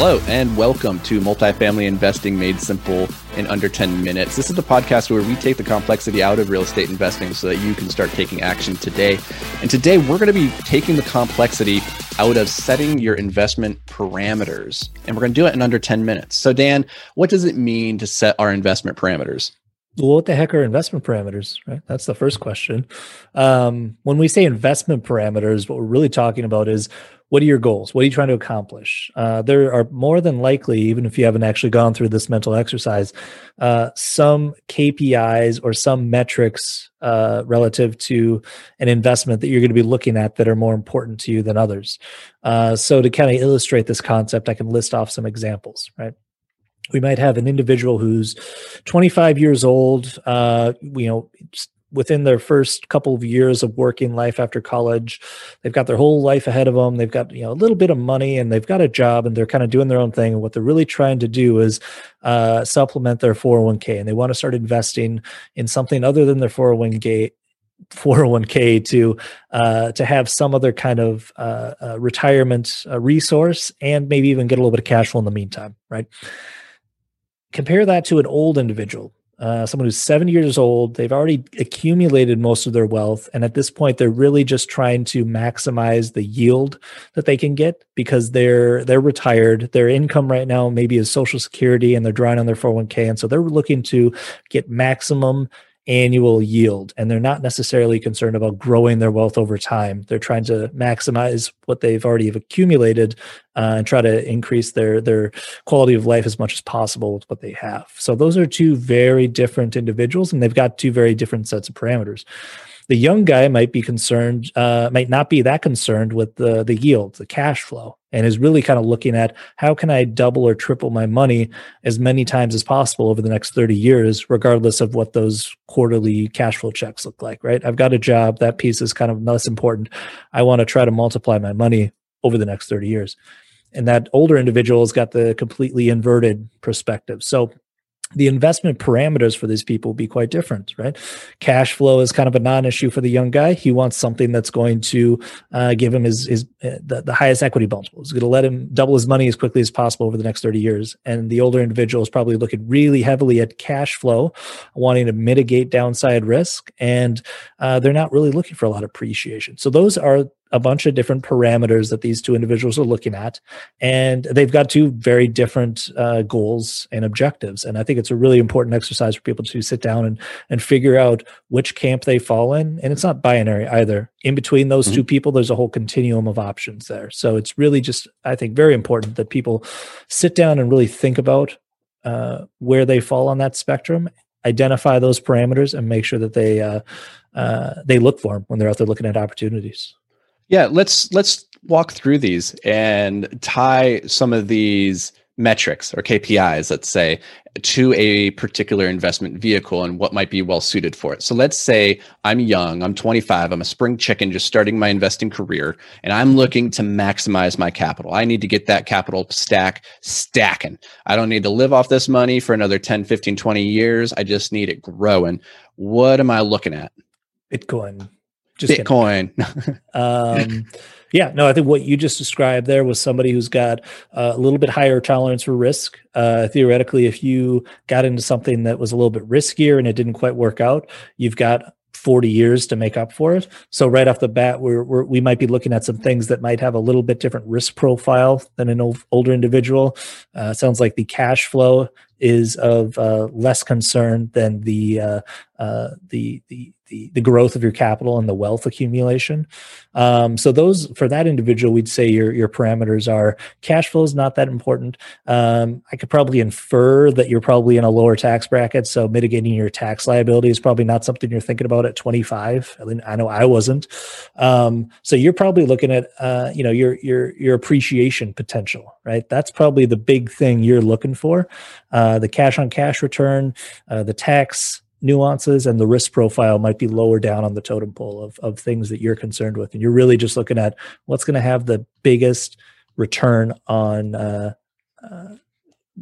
Hello, and welcome to Multifamily Investing Made Simple in Under 10 Minutes. This is the podcast where we take the complexity out of real estate investing so that you can start taking action today. And today we're going to be taking the complexity out of setting your investment parameters. And we're going to do it in under 10 minutes. So, Dan, what does it mean to set our investment parameters? Well, what the heck are investment parameters? Right. That's the first question. Um, when we say investment parameters, what we're really talking about is what are your goals? What are you trying to accomplish? Uh, there are more than likely, even if you haven't actually gone through this mental exercise, uh, some KPIs or some metrics uh, relative to an investment that you're going to be looking at that are more important to you than others. Uh, so, to kind of illustrate this concept, I can list off some examples, right? we might have an individual who's 25 years old uh, you know within their first couple of years of working life after college they've got their whole life ahead of them they've got you know a little bit of money and they've got a job and they're kind of doing their own thing. And what they're really trying to do is uh, supplement their 401k and they want to start investing in something other than their 401k 401k to uh, to have some other kind of uh, uh, retirement uh, resource and maybe even get a little bit of cash flow in the meantime right? Compare that to an old individual uh, someone who's 70 years old they've already accumulated most of their wealth and at this point they're really just trying to maximize the yield that they can get because they're they're retired. Their income right now maybe is social security and they're drawing on their 401k and so they're looking to get maximum annual yield and they're not necessarily concerned about growing their wealth over time. They're trying to maximize what they've already accumulated uh, and try to increase their their quality of life as much as possible with what they have. So those are two very different individuals and they've got two very different sets of parameters. The young guy might be concerned, uh, might not be that concerned with the the yield, the cash flow, and is really kind of looking at how can I double or triple my money as many times as possible over the next 30 years, regardless of what those quarterly cash flow checks look like, right? I've got a job, that piece is kind of less important. I want to try to multiply my money over the next 30 years. And that older individual has got the completely inverted perspective. So the investment parameters for these people will be quite different, right? Cash flow is kind of a non-issue for the young guy. He wants something that's going to uh, give him his, his uh, the, the, highest equity multiple. It's going to let him double his money as quickly as possible over the next 30 years. And the older individual is probably looking really heavily at cash flow, wanting to mitigate downside risk, and uh, they're not really looking for a lot of appreciation. So those are a bunch of different parameters that these two individuals are looking at and they've got two very different uh, goals and objectives. And i think it's a really important exercise for people to sit down and and figure out which camp they fall in. And it's not binary either. In between those mm-hmm. two people there's a whole continuum of options there. So it's really just i think very important that people sit down and really think about uh, where they fall on that spectrum identify those parameters and make sure that they uh, uh, they look for them when they're out there looking at opportunities yeah, let's let's walk through these and tie some of these metrics or KPIs, let's say, to a particular investment vehicle and what might be well suited for it. So let's say I'm young, I'm 25, I'm a spring chicken just starting my investing career, and I'm looking to maximize my capital. I need to get that capital stack stacking. I don't need to live off this money for another 10, 15, 20 years. I just need it growing. What am I looking at? Bitcoin. Just Bitcoin. um, yeah, no, I think what you just described there was somebody who's got a little bit higher tolerance for risk. Uh, theoretically, if you got into something that was a little bit riskier and it didn't quite work out, you've got 40 years to make up for it. So right off the bat, we're, we're, we might be looking at some things that might have a little bit different risk profile than an old, older individual. Uh, sounds like the cash flow is of uh, less concern than the uh, uh, the the the, the growth of your capital and the wealth accumulation. Um, so those for that individual, we'd say your your parameters are cash flow is not that important. Um, I could probably infer that you're probably in a lower tax bracket, so mitigating your tax liability is probably not something you're thinking about at 25. I, mean, I know I wasn't. Um, so you're probably looking at uh, you know your your your appreciation potential, right? That's probably the big thing you're looking for. The cash on cash return, uh, the tax nuances and the risk profile might be lower down on the totem pole of, of things that you're concerned with and you're really just looking at what's going to have the biggest return on uh, uh,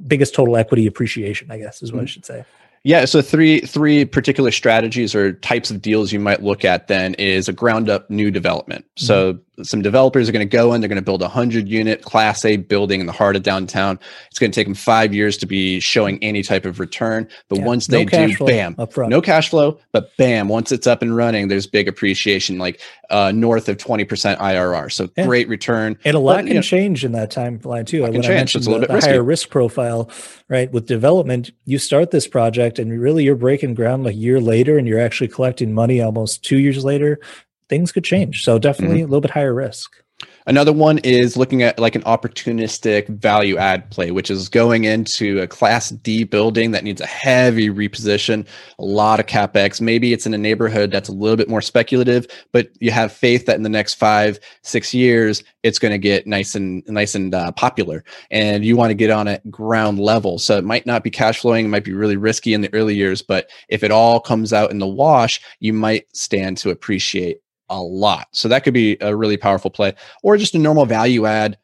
biggest total equity appreciation i guess is what mm-hmm. i should say yeah, so three three particular strategies or types of deals you might look at then is a ground up new development. Mm-hmm. So some developers are going to go in, they're going to build a hundred unit class A building in the heart of downtown. It's going to take them five years to be showing any type of return. But yeah, once they no do, bam, no cash flow, but bam, once it's up and running, there's big appreciation, like uh, north of 20% IRR. So yeah. great return. And a lot but, can know, change in that timeline too. When change. I mentioned so the, the higher risk profile, right? With development, you start this project and really you're breaking ground like a year later and you're actually collecting money almost two years later things could change. So definitely mm-hmm. a little bit higher risk. Another one is looking at like an opportunistic value add play, which is going into a class D building that needs a heavy reposition, a lot of capex. Maybe it's in a neighborhood that's a little bit more speculative, but you have faith that in the next five, six years, it's going to get nice and nice and uh, popular. And you want to get on at ground level. So it might not be cash flowing, it might be really risky in the early years, but if it all comes out in the wash, you might stand to appreciate a lot. So that could be a really powerful play or just a normal value add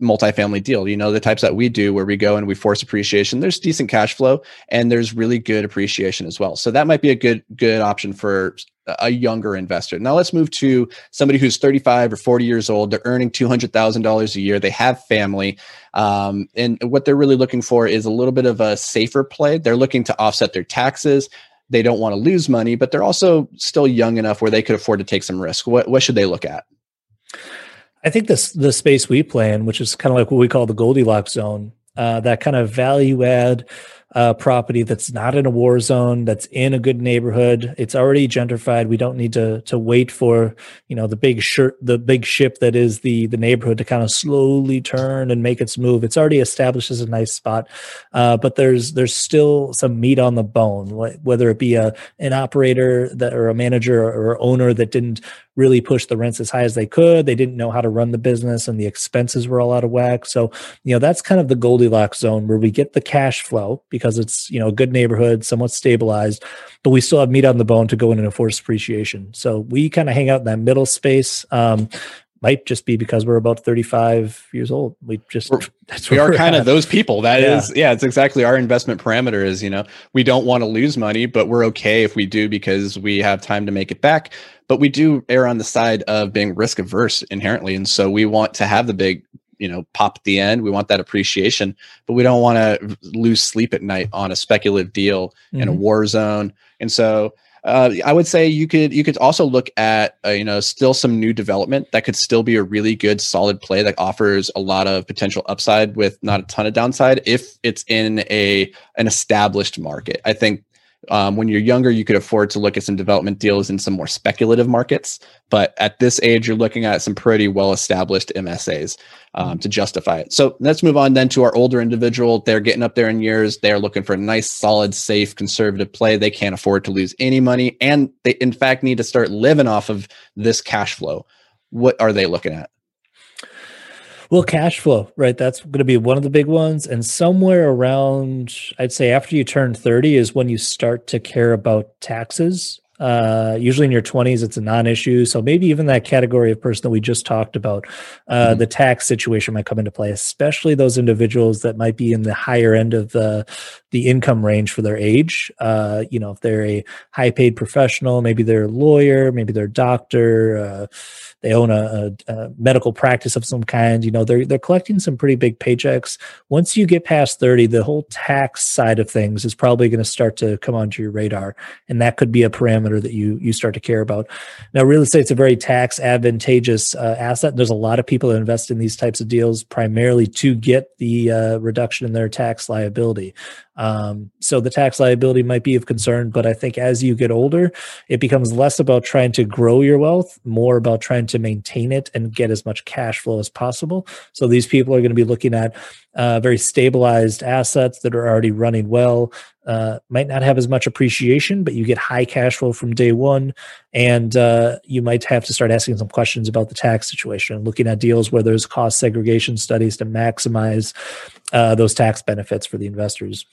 multifamily deal. You know, the types that we do where we go and we force appreciation, there's decent cash flow and there's really good appreciation as well. So that might be a good good option for a younger investor. Now let's move to somebody who's 35 or 40 years old. They're earning $200,000 a year. They have family. Um, and what they're really looking for is a little bit of a safer play. They're looking to offset their taxes they don't want to lose money, but they're also still young enough where they could afford to take some risk. What what should they look at? I think this the space we play in, which is kind of like what we call the Goldilocks zone, uh, that kind of value add uh, property that's not in a war zone, that's in a good neighborhood. It's already gentrified. We don't need to to wait for you know the big shirt, the big ship that is the the neighborhood to kind of slowly turn and make its move. It's already established as a nice spot, uh, but there's there's still some meat on the bone. Whether it be a an operator that or a manager or owner that didn't really push the rents as high as they could. They didn't know how to run the business and the expenses were all out of whack. So, you know, that's kind of the Goldilocks zone where we get the cash flow because it's, you know, a good neighborhood, somewhat stabilized, but we still have meat on the bone to go in and enforce appreciation. So we kind of hang out in that middle space. Um, might just be because we're about 35 years old. We just we are kind at. of those people. That yeah. is, yeah, it's exactly our investment parameter is, you know, we don't want to lose money, but we're okay if we do because we have time to make it back but we do err on the side of being risk averse inherently. And so we want to have the big, you know, pop at the end. We want that appreciation, but we don't want to lose sleep at night on a speculative deal mm-hmm. in a mm-hmm. war zone. And so uh, I would say you could you could also look at uh, you know still some new development that could still be a really good solid play that offers a lot of potential upside with not a ton of downside if it's in a an established market. I think um, when you're younger, you could afford to look at some development deals in some more speculative markets. But at this age, you're looking at some pretty well established MSAs um, to justify it. So let's move on then to our older individual. They're getting up there in years. They're looking for a nice, solid, safe, conservative play. They can't afford to lose any money. And they, in fact, need to start living off of this cash flow. What are they looking at? Well, cash flow, right? That's going to be one of the big ones. And somewhere around, I'd say after you turn 30 is when you start to care about taxes. Uh, usually in your 20s, it's a non issue. So maybe even that category of person that we just talked about, uh, mm-hmm. the tax situation might come into play, especially those individuals that might be in the higher end of the, the income range for their age. Uh, you know, if they're a high paid professional, maybe they're a lawyer, maybe they're a doctor, uh, they own a, a, a, medical practice of some kind. You know, they're they're collecting some pretty big paychecks. Once you get past thirty, the whole tax side of things is probably going to start to come onto your radar, and that could be a parameter parameter that you you start to care about. Now, real estate's a very tax advantageous uh, asset. There's a lot of people that invest in these types of deals primarily to get the uh, reduction in their tax liability. Um, so the tax liability might be of concern, but I think as you get older, it becomes less about trying to grow your wealth, more about trying to maintain it and get as much cash flow as possible. So these people are going to be looking at uh, very stabilized assets that are already running well. Uh, might not have as much appreciation, but you get high cash flow from day one. And uh, you might have to start asking some questions about the tax situation, looking at deals where there's cost segregation studies to maximize uh, those tax benefits for the investors.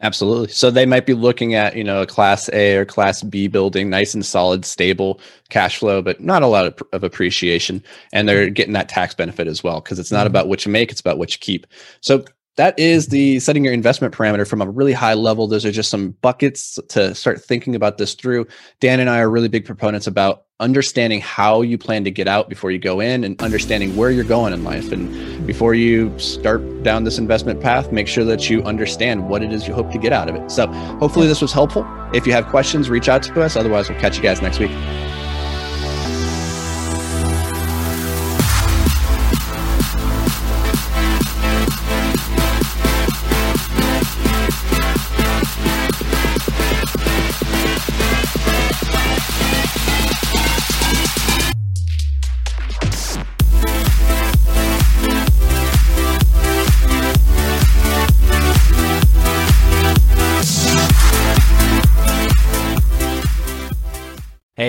Absolutely. So they might be looking at, you know, a class A or class B building, nice and solid, stable cash flow, but not a lot of, of appreciation. And they're getting that tax benefit as well, because it's not mm-hmm. about what you make, it's about what you keep. So that is the setting your investment parameter from a really high level. Those are just some buckets to start thinking about this through. Dan and I are really big proponents about understanding how you plan to get out before you go in and understanding where you're going in life. And before you start down this investment path, make sure that you understand what it is you hope to get out of it. So hopefully this was helpful. If you have questions, reach out to us. Otherwise, we'll catch you guys next week.